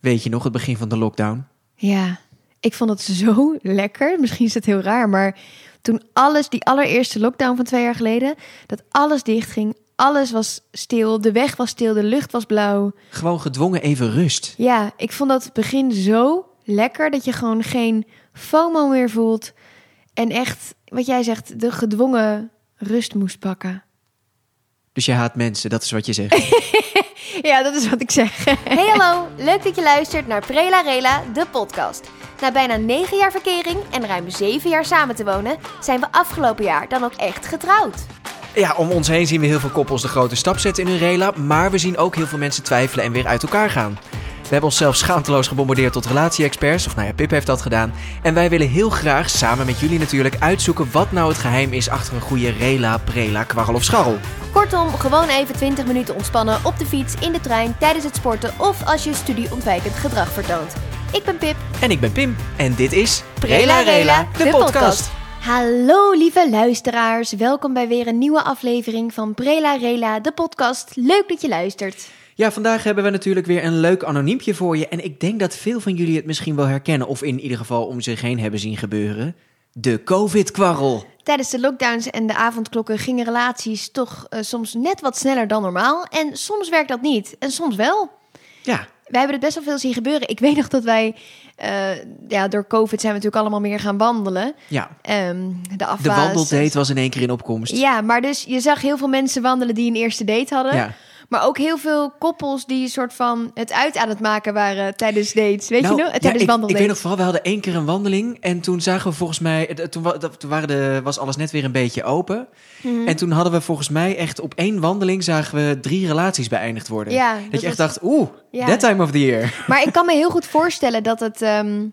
Weet je nog, het begin van de lockdown? Ja, ik vond het zo lekker. Misschien is het heel raar, maar toen alles, die allereerste lockdown van twee jaar geleden, dat alles dichtging, alles was stil, de weg was stil, de lucht was blauw. Gewoon gedwongen even rust. Ja, ik vond dat begin zo lekker dat je gewoon geen FOMO meer voelt en echt, wat jij zegt, de gedwongen rust moest pakken. Dus je haat mensen, dat is wat je zegt. Ja, dat is wat ik zeg. Hey hallo, leuk dat je luistert naar Prela Rela, de podcast. Na bijna 9 jaar verkering en ruim 7 jaar samen te wonen, zijn we afgelopen jaar dan ook echt getrouwd. Ja, om ons heen zien we heel veel koppels de grote stap zetten in hun rela, maar we zien ook heel veel mensen twijfelen en weer uit elkaar gaan. We hebben onszelf schaamteloos gebombardeerd tot relatie-experts, of nou ja, Pip heeft dat gedaan. En wij willen heel graag, samen met jullie natuurlijk, uitzoeken wat nou het geheim is achter een goede rela, prela, kwarrel of scharrel. Kortom, gewoon even 20 minuten ontspannen op de fiets, in de trein, tijdens het sporten of als je studieontwijkend gedrag vertoont. Ik ben Pip. En ik ben Pim, en dit is Prela Rela, de, de podcast. podcast. Hallo lieve luisteraars, welkom bij weer een nieuwe aflevering van Prela Rela, de podcast. Leuk dat je luistert. Ja, vandaag hebben we natuurlijk weer een leuk anoniempje voor je. En ik denk dat veel van jullie het misschien wel herkennen, of in ieder geval om zich heen hebben zien gebeuren. De COVID-kwarrel. Tijdens de lockdowns en de avondklokken gingen relaties toch eh, soms net wat sneller dan normaal. En soms werkt dat niet, en soms wel. Ja, Wij hebben het best wel veel zien gebeuren. Ik weet nog dat wij, eh, ja, door COVID zijn we natuurlijk allemaal meer gaan wandelen. ja. Ehm, de De afwas. wandeldate was in één keer in opkomst. Ja, maar dus je zag heel veel mensen wandelen die een eerste date hadden. Ja. Maar ook heel veel koppels die een soort van het uit aan het maken waren tijdens dates. Weet Nou, je nog? ja, Tijdens ik, ik weet nog vooral, we hadden één keer een wandeling en toen zagen we volgens mij, eh, toen, waren de, was alles net weer een beetje open. Mhm. En toen hadden we volgens mij echt op één wandeling zagen we drie relaties beëindigd worden. Ja, dat, dat je echt was- dacht, oeh, Ja. that time of the year. Maar ik kan me heel goed voorstellen dat het, ehm,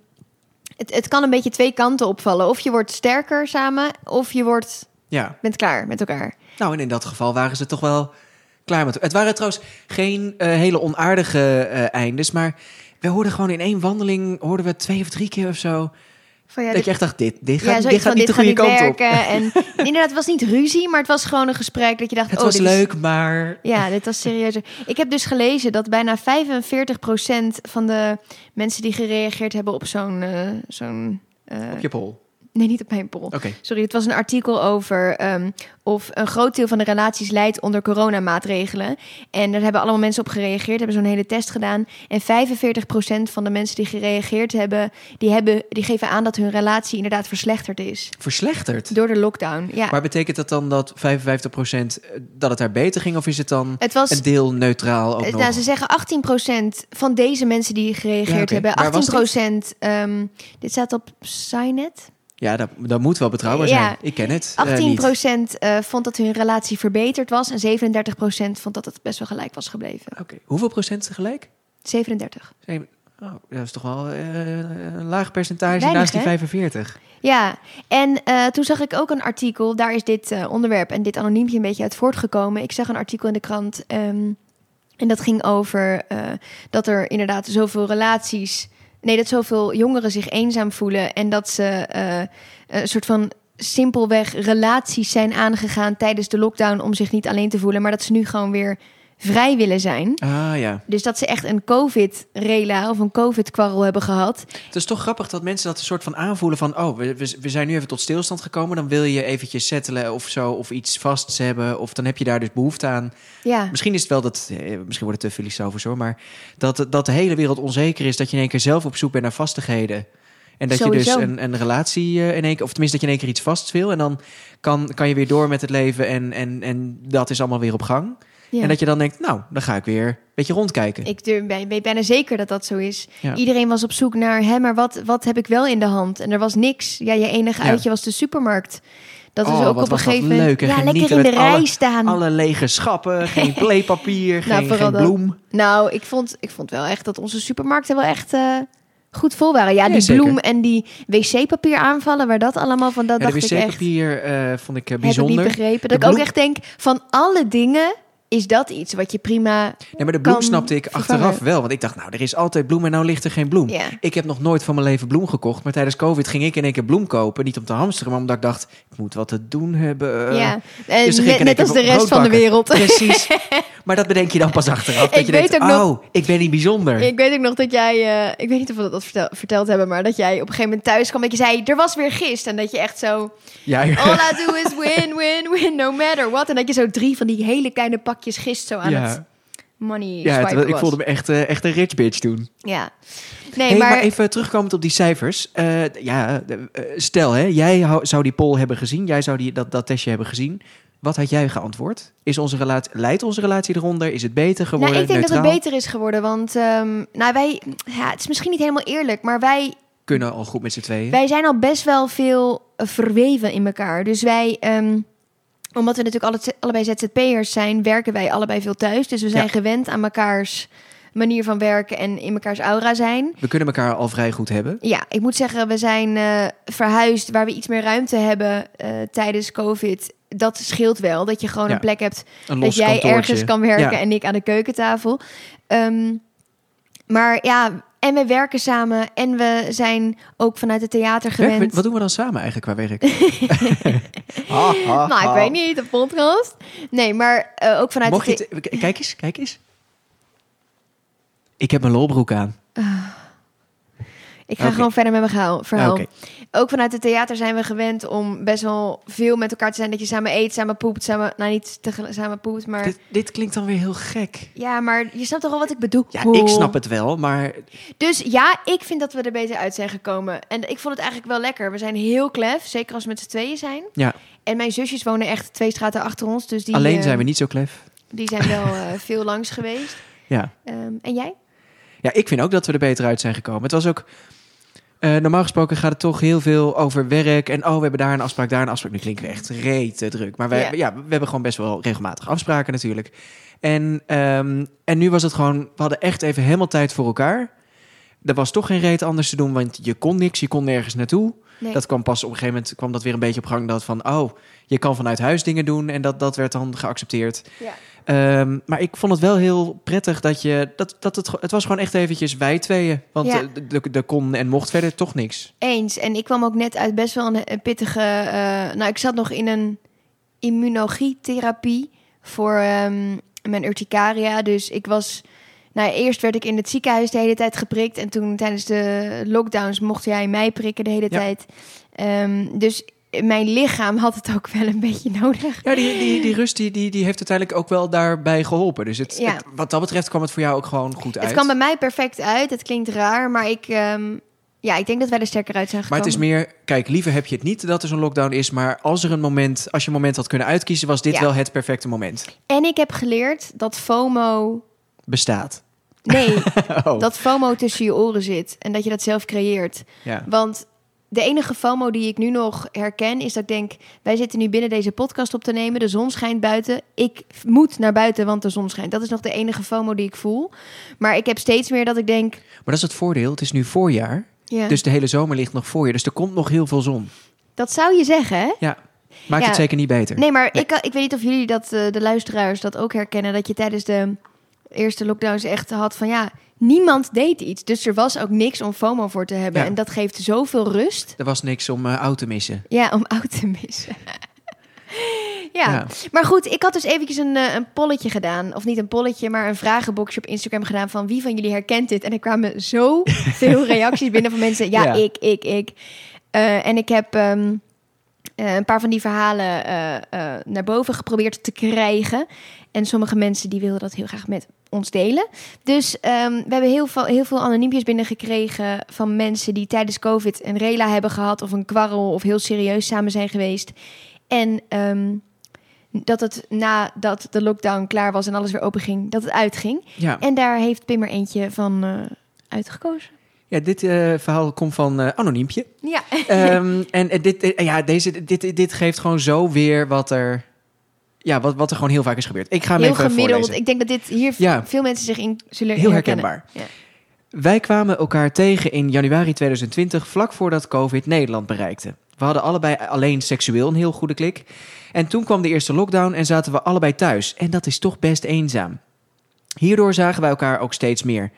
het... Het kan een beetje twee kanten opvallen. Of je wordt sterker samen, of je wordt, Ja, bent klaar met elkaar. nou en in dat geval waren ze toch wel klaar met Het waren trouwens geen eh, hele onaardige eh, eindes, maar we hoorden gewoon in één wandeling, hoorden we twee of drie keer of zo, Van, ja, dat dit- je echt dacht, dit, dit ja, gaat, zoiets dit gaat niet de goede kant op. werken. En inderdaad, het was niet ruzie, maar het was gewoon een gesprek dat je dacht... Het oh, was dit is- leuk, maar Ja, dit was serieuzer. Ik heb dus gelezen dat bijna 45% van de mensen die gereageerd hebben op zo'n... eh, zo'n op je pol. Nee, niet op mijn poll. Sorry, het was een artikel over ehm, of een groot deel van de relaties leidt onder coronamaatregelen. En daar hebben allemaal mensen op gereageerd, hebben zo'n hele test gedaan. En 45% van de mensen die gereageerd hebben die, hebben, die geven aan dat hun relatie inderdaad verslechterd is. Verslechterd. Door de lockdown. Ja. Maar betekent dat dan dat 55% dat het daar beter ging? Of is het dan het was een deel neutraal ook Eh, nog? Nou, ze zeggen 18% van deze mensen die gereageerd Ja, hebben. Waar was 18%. ehm dit staat op Signet. Ja, dat, dat moet wel betrouwbaar Ja. zijn. Ik ken het eh, 18% niet. eh, vond dat hun relatie verbeterd was. En 37% vond dat het best wel gelijk was gebleven. Oké. Hoeveel procent tegelijk? 37. Zeven- Oh, dat is toch wel eh, een laag percentage Weinig, naast die hè? 45. Ja, en eh, toen zag ik ook een artikel. Daar is dit eh, onderwerp en dit anoniempje een beetje uit voortgekomen. Ik zag een artikel in de krant. ehm, en dat ging over eh, dat er inderdaad zoveel relaties. Nee, dat zoveel jongeren zich eenzaam voelen. En dat ze eh, een soort van simpelweg relaties zijn aangegaan tijdens de lockdown om zich niet alleen te voelen. Maar dat ze nu gewoon weer vrij willen zijn. Ah ja. Dus dat ze echt een COVID-rela of een COVID-kwarrel hebben gehad. Het is toch grappig dat mensen dat een soort van aanvoelen van... oh, we, we, zijn nu even tot stilstand gekomen. Dan wil je eventjes settelen of zo, of iets vasts hebben. Of dan heb je daar dus behoefte aan. Ja. Misschien is het wel dat... eh, Misschien wordt het te filosofisch hoor, maar... Dat, dat de hele wereld onzeker is. Dat je in één keer zelf op zoek bent naar vastigheden. En dat je dus een, een relatie eh, in één keer... Of tenminste dat je in één keer iets vast wil. En dan kan, kan je weer door met het leven. En, en, en dat is allemaal weer op gang. Ja. En dat je dan denkt, nou, dan ga ik weer een beetje rondkijken. Ik durf, ben, weet bijna zeker dat dat zo is. Ja. Iedereen was op zoek naar, hè, maar wat, wat heb ik wel in de hand? En er was niks. Ja, je enige Ja. uitje was de supermarkt. Dat is Oh, ook wat op een gegeven moment. ja, lekker in de rij alle- staan. Alle lege schappen, geen playpapier, Nou, geen, dat. bloem. Nou, ik vond, ik vond wel echt dat onze supermarkten wel echt eh, goed vol waren. Ja, die bloem en die wc-papier aanvallen, waar dat allemaal van, dat Ja, dacht ik echt. wc-papier eh, vond ik eh, Heb ik bijzonder. niet begrepen. De Dat ik ook echt denk, van alle dingen is dat iets wat je prima... Nee, maar de bloem snapte ik vervangen. achteraf wel. Want ik dacht, nou, er is altijd bloem en nou ligt er geen bloem. Ik heb nog nooit van mijn leven bloem gekocht. Maar tijdens COVID ging ik in één keer bloem kopen. Niet om te hamsteren, maar omdat ik dacht, ik moet wat te doen hebben. ja, en dus ik net, net als de rest van de wereld. Precies. Maar dat bedenk je dan pas achteraf. Dat Ik je weet denkt, ook nog- oh, ik ben niet bijzonder. Ik weet ook nog dat jij, eh, ik weet niet of we dat vertel- verteld hebben, maar dat jij op een gegeven moment thuis kwam. Dat je zei, er was weer gist. En dat je echt zo, Ja, all I do is win, win, win, no matter what. En dat je zo drie van die hele kleine pakjes gist zo aan ja. het money ja ik was. voelde me echt, eh, echt een rich bitch toen. Ja. Nee, Hey, maar... maar, even terugkomend op die cijfers. Eh, ja, stel, hè, jij zou die poll hebben gezien. Jij zou die, dat, dat testje hebben gezien. Wat had jij geantwoord? Is onze relatie, leidt onze relatie eronder? Is het beter geworden? nou, ik denk dat het beter is geworden. Want ehm, nou, wij, ja, het is misschien niet helemaal eerlijk, maar wij Kunnen al goed met z'n tweeën. Wij zijn al best wel veel eh, verweven in elkaar. Dus wij, ehm, omdat we natuurlijk alle, allebei ZZP'ers zijn, werken wij allebei veel thuis. Dus we zijn Ja. gewend aan mekaars manier van werken en in mekaars aura zijn. We kunnen elkaar al vrij goed hebben. Ja, ik moet zeggen, we zijn eh, verhuisd waar we iets meer ruimte hebben eh, tijdens COVID. Dat scheelt wel, dat je gewoon Ja. een plek hebt Een dat jij kantoortje. ergens kan werken Ja. en ik aan de keukentafel. Ehm, maar ja, en we werken samen en we zijn ook vanuit het theater gewend. we- wat doen we dan samen eigenlijk qua werk? Ha, ha, Nou, ik ha. weet niet, de podcast. Nee, maar eh, ook vanuit Mocht het... kijk eens, kijk eens. Ik heb mijn lolbroek aan. Ik ga gewoon verder met mijn verhaal. verhaal. Oké. Ook vanuit het theater zijn we gewend om best wel veel met elkaar te zijn. Dat je samen eet, samen poept, samen... Nou, niet tegelijk samen poept, maar... Dit, dit klinkt dan weer heel gek. Ja, maar je snapt toch wel wat ik bedoel? Ja, ik snap het wel, maar Dus ja, ik vind dat we er beter uit zijn gekomen. En ik vond het eigenlijk wel lekker. We zijn heel klef, zeker als we met z'n tweeën zijn. ja, En mijn zusjes wonen echt twee straten achter ons. Dus die, alleen eh, zijn we niet zo klef. Die zijn wel eh, veel langs geweest. Ja. Ehm, en jij? ja, ik vind ook dat we er beter uit zijn gekomen. Het was ook... eh, normaal gesproken gaat het toch heel veel over werk. En oh, we hebben daar een afspraak, daar een afspraak. Nu klinken we echt rete druk. Maar wij, Ja. ja. we hebben gewoon best wel regelmatig afspraken natuurlijk. En, ehm, en nu was het gewoon... We hadden echt even helemaal tijd voor elkaar. Er was toch geen reet anders te doen, want je kon niks. Je kon nergens naartoe. Nee. Dat kwam pas op een gegeven moment kwam dat weer een beetje op gang. Dat van, oh, je kan vanuit huis dingen doen. En dat, dat werd dan geaccepteerd. Ja. Ehm, maar ik vond het wel heel prettig dat je... Dat, dat het, het was gewoon echt eventjes wij tweeën. Want Ja. eh, de de- de kon en mocht verder toch niks. Eens. En ik kwam ook net uit best wel een, een pittige. eh, nou, ik zat nog in een immunologietherapie voor ehm, mijn urticaria. Dus ik was. Nou, eerst werd ik in het ziekenhuis de hele tijd geprikt. En toen tijdens de lockdowns mocht jij mij prikken de hele Ja. tijd. Ehm, dus mijn lichaam had het ook wel een beetje nodig. Ja, die, die, die rust die, die, die heeft uiteindelijk ook wel daarbij geholpen. Dus het, Ja. het- wat dat betreft kwam het voor jou ook gewoon goed uit. Het kwam bij mij perfect uit. Het klinkt raar, maar ik. ehm, ja, ik denk dat wij er sterker uit zijn maar gekomen. het is meer, kijk, liever heb je het niet dat er zo'n lockdown is. Maar als er een moment, als je een moment had kunnen uitkiezen, was dit Ja. wel het perfecte moment. En ik heb geleerd dat FOMO. Bestaat. Nee, Oh, dat FOMO tussen je oren zit en dat je dat zelf creëert. ja. Want de enige FOMO die ik nu nog herken is dat ik denk: wij zitten nu binnen deze podcast op te nemen. De zon schijnt buiten. Ik moet naar buiten, want de zon schijnt. Dat is nog de enige FOMO die ik voel. Maar ik heb steeds meer dat ik denk: Maar dat is het voordeel. Het is nu voorjaar. ja, Dus de hele zomer ligt nog voor je. Dus er komt nog heel veel zon. dat zou je zeggen, hè? Ja. Maakt Ja. het zeker niet beter. Nee, maar Nee. Ik, ik weet niet of jullie dat, eh, de luisteraars, dat ook herkennen. Dat je tijdens de eerste lockdowns echt had van ja, niemand deed iets. Dus er was ook niks om FOMO voor te hebben. Ja. En dat geeft zoveel rust. Er was niks om eh oud te missen. Ja, om oud te missen. ja. Ja. maar goed, ik had dus eventjes een, eh, een polletje gedaan. Of niet een polletje, maar een vragenboxje op Instagram gedaan van wie van jullie herkent dit. En er kwamen zoveel reacties binnen van mensen. Ja, Ja. ik, ik, ik. Eh, en ik heb ehm, eh, een paar van die verhalen eh, eh, naar boven geprobeerd te krijgen. En sommige mensen die wilden dat heel graag met ons delen. Dus ehm, we hebben heel veel, heel veel anoniempjes binnengekregen van mensen die tijdens COVID een rela hebben gehad of een kwarrel of heel serieus samen zijn geweest. En ehm, dat het nadat de lockdown klaar was en alles weer open ging, dat het uitging. Ja, En daar heeft Pim er eentje van uitgekozen. Ja dit eh, verhaal komt van eh, Anoniempje. Ja, Ehm, en eh, dit, ja, deze, dit, dit geeft gewoon zo weer wat er, ja, wat, wat er gewoon heel vaak is gebeurd. Ik ga hem heel even gemiddeld. voorlezen. Ik denk dat dit hier Ja. veel mensen zich in zullen Heel herkennen. herkenbaar. Ja. Wij kwamen elkaar tegen in januari 2020, vlak voordat COVID Nederland bereikte. We hadden allebei alleen seksueel een heel goede klik. En toen kwam de eerste lockdown en zaten we allebei thuis. En dat is toch best eenzaam. Hierdoor zagen wij elkaar ook steeds meer.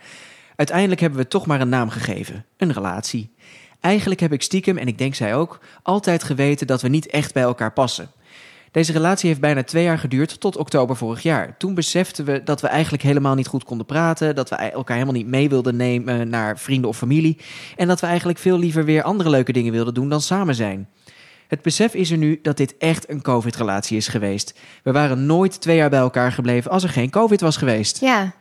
Uiteindelijk hebben we toch maar een naam gegeven: een relatie. Eigenlijk heb ik stiekem, en ik denk zij ook, altijd geweten dat we niet echt bij elkaar passen. Deze relatie heeft bijna twee jaar geduurd tot oktober vorig jaar. Toen beseften we dat we eigenlijk helemaal niet goed konden praten, dat we elkaar helemaal niet mee wilden nemen naar vrienden of familie en dat we eigenlijk veel liever weer andere leuke dingen wilden doen dan samen zijn. Het besef is er nu dat dit echt een COVID-relatie is geweest. We waren nooit twee jaar bij elkaar gebleven als er geen COVID was geweest. Ja,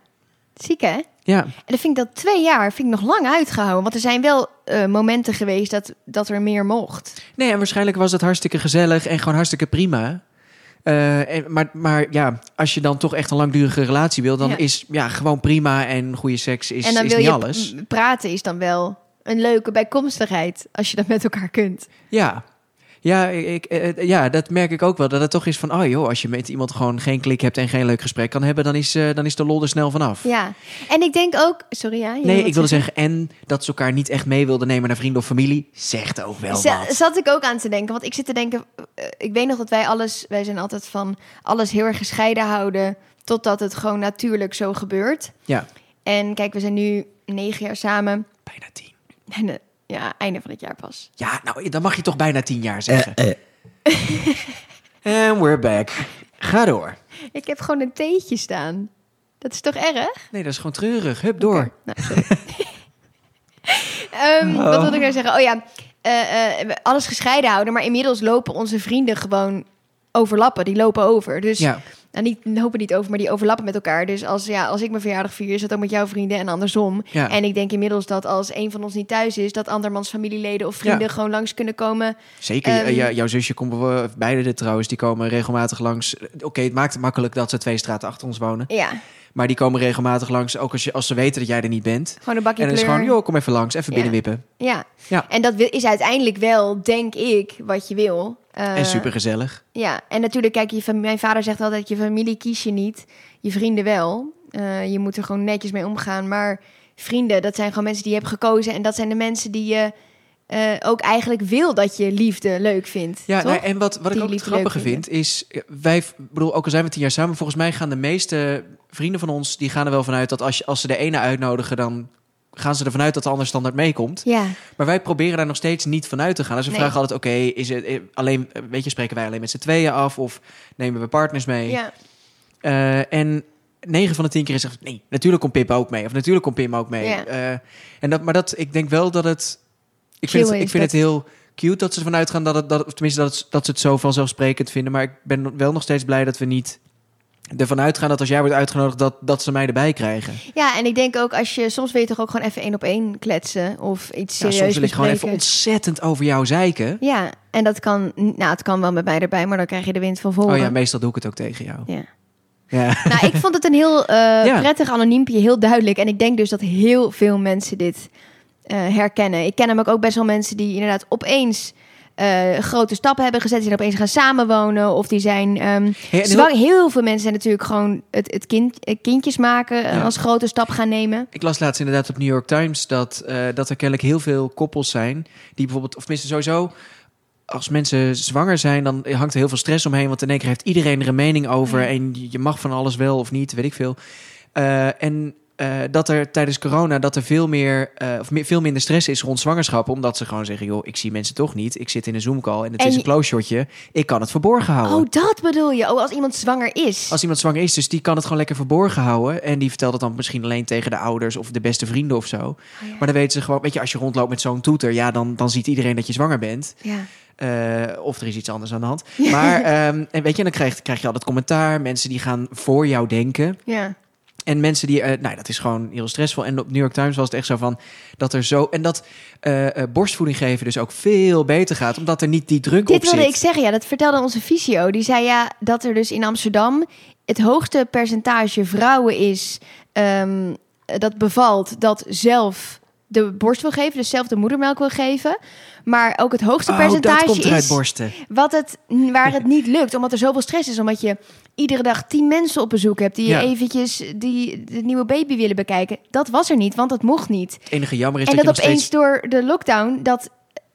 ziek hè? Ja, En dan vind ik dat twee jaar vind ik nog lang uitgehouden. Want er zijn wel eh, momenten geweest dat, dat er meer mocht. nee, en waarschijnlijk was het hartstikke gezellig en gewoon hartstikke prima. Eh, en, maar, maar ja, als je dan toch echt een langdurige relatie wil, dan Ja. is ja, gewoon prima en goede seks is, en dan is wil niet je alles. praten is dan wel een leuke bijkomstigheid als je dat met elkaar kunt. Ja. Ja, ik, eh, ja, dat merk ik ook wel. Dat het toch is van, oh joh, als je met iemand gewoon geen klik hebt en geen leuk gesprek kan hebben, dan is, eh, dan is de lol er snel vanaf. Ja, en ik denk ook, sorry ja. Nee, ik wilde zeggen, en dat ze elkaar niet echt mee wilden nemen naar vrienden of familie, zegt ook wel wat. Zat ik ook aan te denken. Want ik zit te denken, eh, ik weet nog dat wij alles, wij zijn altijd van alles heel erg gescheiden houden. Totdat het gewoon natuurlijk zo gebeurt. Ja, En kijk, we zijn nu negen jaar samen. bijna tien. En, eh, ja, einde van het jaar pas. Ja, nou, dan mag je toch bijna tien jaar zeggen. En we're back. Ga door. Ik heb gewoon een theetje staan. Dat is toch erg? Nee, dat is gewoon treurig. Hup, door. Oké, nou, sorry. Ehm, Wat wilde ik nou zeggen? Oh ja, eh, eh, we alles gescheiden houden. Maar inmiddels lopen onze vrienden gewoon overlappen. Die lopen over. Dus Ja, nou, niet, lopen niet over, maar die overlappen met elkaar. Dus als, ja, als ik mijn verjaardag vier, is dat ook met jouw vrienden en andersom. ja. En ik denk inmiddels dat als een van ons niet thuis is, dat andermans familieleden of vrienden Ja. gewoon langs kunnen komen. Zeker. Ehm, Ja, jouw zusje komt bewo- beide dit trouwens, die komen regelmatig langs. Oké, het maakt het makkelijk dat ze twee straten achter ons wonen. Ja, Maar die komen regelmatig langs, ook als, je, als ze weten dat jij er niet bent. gewoon een bakje En dan is gewoon, joh, kom even langs, even binnenwippen. Ja. Ja. en dat is uiteindelijk wel, denk ik, wat je wil. Eh, en super gezellig. Ja, en natuurlijk, kijk, je, mijn vader zegt altijd, je familie kies je niet, je vrienden wel. Eh, je moet er gewoon netjes mee omgaan. Maar vrienden, dat zijn gewoon mensen die je hebt gekozen. En dat zijn de mensen die je eh, ook eigenlijk wil dat je liefde leuk vindt. Ja, nou, en wat, wat ik ook het grappige vind, is... eh, Wij, bedoel, ook al zijn we tien jaar samen... volgens mij gaan de meeste vrienden van ons... die gaan er wel vanuit dat als, je, als ze de ene uitnodigen... dan gaan ze ervan uit dat de ander standaard meekomt. Ja, Maar wij proberen daar nog steeds niet vanuit te gaan. Dus we Nee. vragen altijd, oké, is het eh, alleen... eh, Weet je, spreken wij alleen met z'n tweeën af... of nemen we partners mee? ja. Eh, en 9 van de 10 keer is het nee, natuurlijk komt Pip ook mee. Of natuurlijk komt Pim ook mee. Ja. En dat, maar dat, ik denk wel dat het. Ik vind, het, ik vind het heel cute dat ze ervan uitgaan dat het, dat, of tenminste dat, het, dat ze het zo vanzelfsprekend vinden. Maar ik ben wel nog steeds blij dat we niet ervan uitgaan dat als jij wordt uitgenodigd, dat, dat ze mij erbij krijgen. ja, en ik denk ook als je soms je toch ook gewoon even één op één kletsen of iets Ja, serieus soms wil ik gewoon even ontzettend over jou zeiken. Ja, en dat kan, nou, het kan wel met mij erbij, maar dan krijg je de wind van voren. Oh ja, meestal doe ik het ook tegen jou. Ja. Ja. Nou, ik vond het een heel eh, Ja. prettig anoniempje, heel duidelijk. En ik denk dus dat heel veel mensen dit eh, herkennen. Ik ken namelijk ook best wel mensen die inderdaad opeens eh, grote stappen hebben gezet. Die zijn opeens gaan samenwonen. Of die zijn ehm Hey, en heel- veel mensen zijn natuurlijk gewoon het, het kind, eh, kindjes maken eh, Ja. als grote stap gaan nemen. Ik las laatst inderdaad op New York Times dat, dat er kennelijk heel veel koppels zijn die bijvoorbeeld, of tenminste sowieso, als mensen zwanger zijn, dan hangt er heel veel stress omheen. Want in één keer heeft iedereen er een mening over Ja. en je mag van alles wel of niet, weet ik veel. En eh, dat er tijdens corona dat er veel meer eh, of meer, veel minder stress is rond zwangerschap, omdat ze gewoon zeggen, joh, ik zie mensen toch niet. Ik zit in een Zoom call en het En is een close shotje. Ik kan het verborgen houden. Oh, dat bedoel je? Oh, als iemand zwanger is. Als iemand zwanger is, dus die kan het gewoon lekker verborgen houden. En die vertelt het dan misschien alleen tegen de ouders of de beste vrienden of zo. Oh, ja. Maar dan weten ze gewoon, weet je, als je rondloopt met zo'n toeter, ja, dan, dan ziet iedereen dat je zwanger bent. ja. Eh, of er is iets anders aan de hand. Maar, ehm, en weet je, dan krijg, krijg je al dat commentaar. Mensen die gaan voor jou denken. ja. En mensen die, eh, nou, dat is gewoon heel stressvol. En op New York Times was het echt zo van dat er zo. En dat eh, eh, borstvoeding geven dus ook veel beter gaat, omdat er niet die druk Dit op wilde zit. ik zeggen, ja, dat vertelde onze fysio. Die zei ja, dat er dus in Amsterdam het hoogste percentage vrouwen is ehm, dat bevalt dat zelf de borst wil geven, dus zelf de moedermelk wil geven. Maar ook het hoogste Oh, percentage dat komt eruit is borsten. wat het, waar het niet lukt, omdat er zoveel stress is. Omdat je iedere dag tien mensen op bezoek hebt die Ja. eventjes die de nieuwe baby willen bekijken. Dat was er niet, want dat mocht niet. Het enige jammer is en dat, opeens steeds... door de lockdown, dat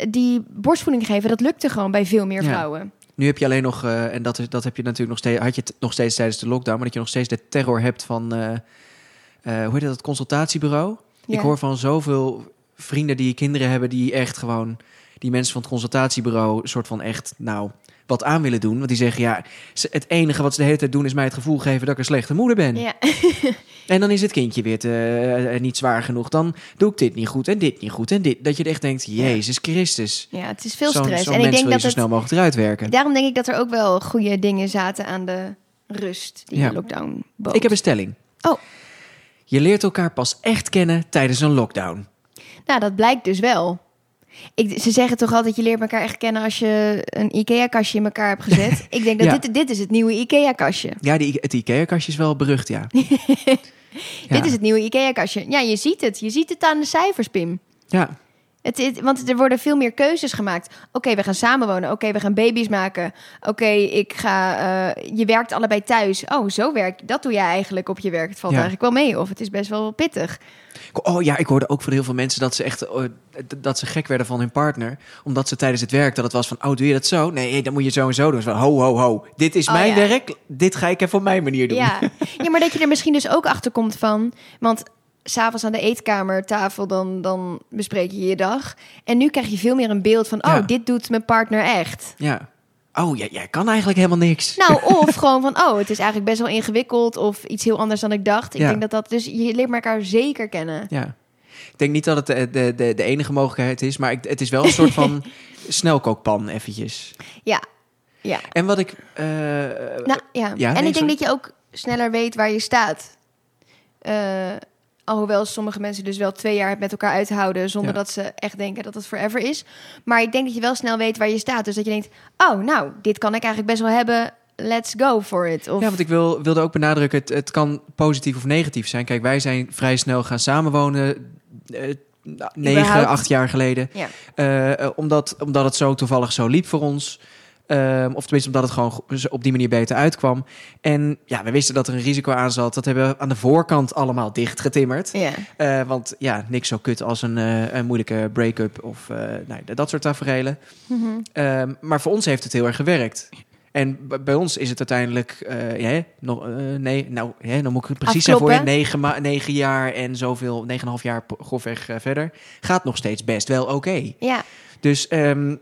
die borstvoeding geven, dat lukte gewoon bij veel meer Ja. vrouwen. Nu heb je alleen nog, eh, en dat, dat heb je natuurlijk nog steeds, had je het nog steeds tijdens de lockdown, maar dat je nog steeds de terror hebt van, eh, eh, hoe heet dat, het consultatiebureau. Ja. Ik hoor van zoveel vrienden die kinderen hebben, die echt gewoon, die mensen van het consultatiebureau soort van echt, nou, wat aan willen doen. Want die zeggen, ja, het enige wat ze de hele tijd doen is mij het gevoel geven dat ik een slechte moeder ben. Ja. En dan is het kindje weer te, eh, niet zwaar genoeg. Dan doe ik dit niet goed en dit niet goed en dit. Dat je echt denkt, Jezus Christus. ja, het is veel stress. En ik denk dat zo snel mogelijk eruit werken. daarom denk ik dat er ook wel goede dingen zaten aan de rust die Ja. de lockdown bood. Ik heb een stelling. Oh. Je leert elkaar pas echt kennen tijdens een lockdown. Nou, dat blijkt dus wel. Ik, ze zeggen toch altijd, je leert elkaar echt kennen als je een IKEA-kastje in elkaar hebt gezet. ik denk dat Ja. dit, dit is het nieuwe IKEA-kastje. Ja, die, het IKEA-kastje is wel berucht, ja. Ja. Dit is het nieuwe IKEA-kastje. Ja, je ziet het. Je ziet het aan de cijfers, Pim. Ja, Het, het- want er worden veel meer keuzes gemaakt. Oké, we gaan samenwonen. Oké, we gaan baby's maken. Oké, ik ga. eh, je werkt allebei thuis. Oh, zo werkt. Dat doe jij eigenlijk op je werk. Het valt Ja. eigenlijk wel mee. Of het is best wel pittig. Oh ja, ik hoorde ook van heel veel mensen dat ze echt eh, dat ze gek werden van hun partner. Omdat ze tijdens het werk dat het was van, oh doe je dat zo? Nee, dan moet je zo en zo doen. Van, ho, ho, ho. Dit is Oh, mijn ja. werk. Dit ga ik even op mijn manier doen. Ja. ja, maar dat je er misschien dus ook achter komt van. Want s'avonds aan de eetkamertafel, dan, dan bespreek je je dag. En nu krijg je veel meer een beeld van. Oh, Ja. dit doet mijn partner echt. Ja. Oh, jij, jij kan eigenlijk helemaal niks. Nou, of gewoon van, oh, het is eigenlijk best wel ingewikkeld of iets heel anders dan ik dacht. Ik Ja. denk dat dat, dus je leert elkaar zeker kennen. Ja. Ik denk niet dat het de, de, de, de enige mogelijkheid is, maar ik, het is wel een soort van snelkookpan eventjes. Ja, ja. En wat ik... eh, Nou, ja. ja, en nee, ik denk sorry. dat je ook sneller weet waar je staat. Eh, alhoewel sommige mensen dus wel twee jaar het met elkaar uithouden... zonder Ja. dat ze echt denken dat het forever is. Maar ik denk dat je wel snel weet waar je staat. Dus dat je denkt, oh, nou, dit kan ik eigenlijk best wel hebben. Let's go for it. Of, Ja, want ik wil, wilde ook benadrukken, het, het kan positief of negatief zijn. Kijk, wij zijn vrij snel gaan samenwonen, nou, negen, Überhaupt. acht jaar geleden. Ja. Eh, eh, omdat, omdat het zo toevallig zo liep voor ons. Ehm, of tenminste, omdat het gewoon go- op die manier beter uitkwam. En ja, we wisten dat er een risico aan zat. Dat hebben we aan de voorkant allemaal dichtgetimmerd. ja. Eh, want ja, niks zo kut als een, eh, een moeilijke break-up of eh, nou, dat soort tafereelen. Mhm. Ehm, maar voor ons heeft het heel erg gewerkt. En bij ons is het uiteindelijk, eh, ja, hè, nog, nee, nou, hè, dan moet ik het precies zijn voor je, negen, negen jaar en zoveel, negen en half jaar grofweg verder, gaat nog steeds best wel oké. ja. Dus, ehm,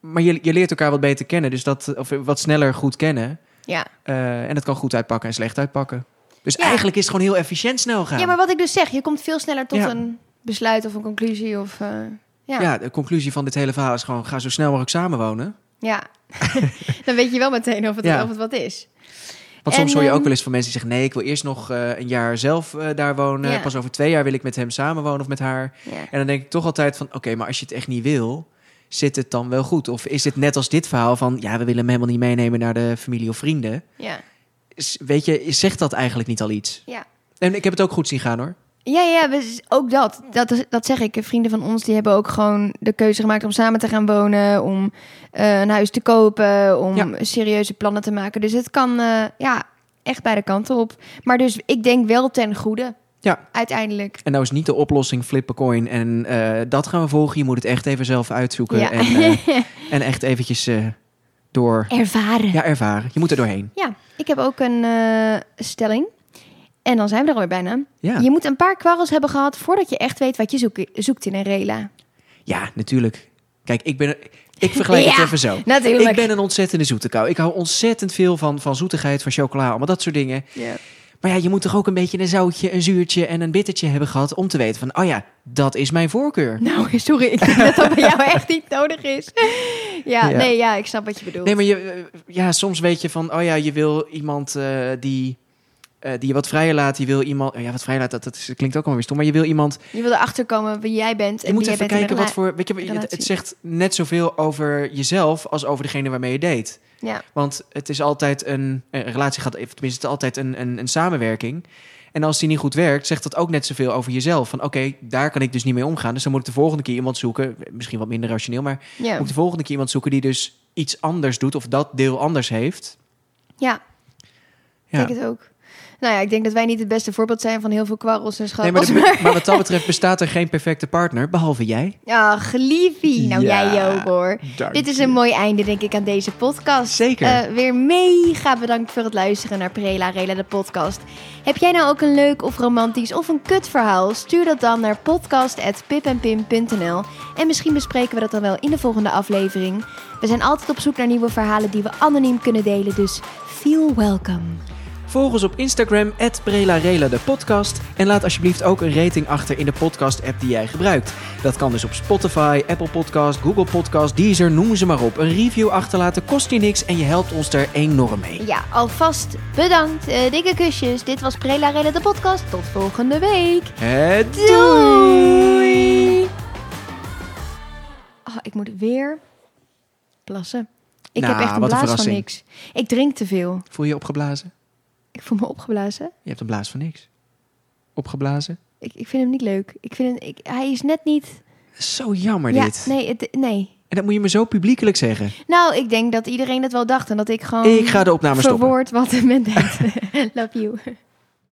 maar je, je leert elkaar wat beter kennen, dus dat, of wat sneller goed kennen. Ja. Eh, en het kan goed uitpakken en slecht uitpakken. Dus Ja. eigenlijk is het gewoon heel efficiënt snel gaan. ja, maar wat ik dus zeg, je komt veel sneller tot Ja. een besluit of een conclusie. Of, eh, ja. ja, de conclusie van dit hele verhaal is gewoon, ga zo snel mogelijk samenwonen. Ja, dan weet je wel meteen of het, Ja. of het wat is. Want En, soms hoor je ook ehm, wel eens van mensen die zeggen... nee, ik wil eerst nog eh, een jaar zelf daar wonen. Ja. Pas over twee jaar wil ik met hem samenwonen of met haar. Ja. En dan denk ik toch altijd van... oké, maar als je het echt niet wil, zit het dan wel goed? Of is het net als dit verhaal van... ja, we willen hem helemaal niet meenemen naar de familie of vrienden. Ja. Weet je, zegt dat eigenlijk niet al iets? Ja. En ik heb het ook goed zien gaan hoor. Ja, ja, we- ook dat. dat. is- Dat zeg ik. Vrienden van ons die hebben ook gewoon de keuze gemaakt om samen te gaan wonen, om eh, een huis te kopen, om Ja. serieuze plannen te maken. Dus het kan eh, ja, echt beide kanten op. Maar dus ik denk wel ten goede. Ja. Uiteindelijk. En nou is niet de oplossing flip a coin en eh, dat gaan we volgen. Je moet het echt even zelf uitzoeken. Ja. En, eh, en echt eventjes eh, door... Ervaren. Ja, ervaren. Je moet er doorheen. Ja, ik heb ook een eh, stelling. En dan zijn we er alweer bijna. Ja, Je moet een paar kwarrels hebben gehad voordat je echt weet wat je zoek- zoekt in een rela. ja natuurlijk. Kijk, ik ben... Ik vergelijk het even zo. Natuurlijk. Ik ben een ontzettende zoete kou. Ik hou ontzettend veel van, van zoetigheid, van chocola, allemaal dat soort dingen. Ja. Maar ja, je moet toch ook een beetje een zoutje, een zuurtje en een bittertje hebben gehad om te weten van, oh ja, dat is mijn voorkeur. Nou, sorry, ik denk dat dat bij jou echt niet nodig is. Ja, Ja. nee, ja, ik snap wat je bedoelt. Nee, maar je, eh, ja, soms weet je van, oh ja, je wil iemand eh, die, eh, die je wat vrijer laat. Je wil iemand, ja, wat vrijer laat, dat, dat is- klinkt ook alweer weer stom. Maar je wil iemand, Je wil erachter komen wie jij bent. je en moet wie even kijken wat voor, weet je, het, zegt net zoveel over jezelf als over degene waarmee je date. Ja, Want het is altijd een, een relatie gaat, tenminste, het is altijd een, een, een samenwerking. En als die niet goed werkt, zegt dat ook net zoveel over jezelf. Van oké, daar kan ik dus niet mee omgaan. Dus dan moet ik de volgende keer iemand zoeken. Misschien wat minder rationeel, maar ja. moet ik de volgende keer iemand zoeken die dus iets anders doet of dat deel anders heeft. ja Ja, denk het ook. Nou ja, ik denk dat wij niet het beste voorbeeld zijn van heel veel kwarrels en Nee, schappels. maar, maar, de- maar wat dat betreft bestaat er geen perfecte partner, behalve jij. Ach, liefie. Nou, Ja, jij ook hoor. Dit is je. een mooi einde, denk ik, aan deze podcast. Zeker. Eh, weer mega bedankt voor het luisteren naar Prela Rela, de podcast. Heb jij nou ook een leuk of romantisch of een kut verhaal? Stuur dat dan naar podcast.pipenpim.nl en misschien bespreken we dat dan wel in de volgende aflevering. We zijn altijd op zoek naar nieuwe verhalen die we anoniem kunnen delen, dus feel welcome. Volg ons op Instagram, @prelarela de podcast. En laat alsjeblieft ook een rating achter in de podcast-app die jij gebruikt. Dat kan dus op Spotify, Apple Podcast, Google Podcast, Deezer, noem ze maar op. Een review achterlaten kost je niks en je helpt ons er enorm mee. Ja, alvast bedankt. Eh, dikke kusjes. Dit was Prela Rela, de podcast. Tot volgende week. Het Doei! Oh, ik moet weer plassen. Ik Nou, heb echt een blaas van niks. Ik drink te veel. Voel je je opgeblazen? Ik voel me opgeblazen. Je hebt een blaas van niks. Opgeblazen? Ik, ik vind hem niet leuk. Ik vind hem, ik, hij is net niet... Zo jammer ja, dit. nee, het, nee. En dat moet je me zo publiekelijk zeggen. Nou, ik denk dat iedereen dat wel dacht. En dat ik gewoon Ik ga de opname stoppen. verwoord wat men denkt. Love you.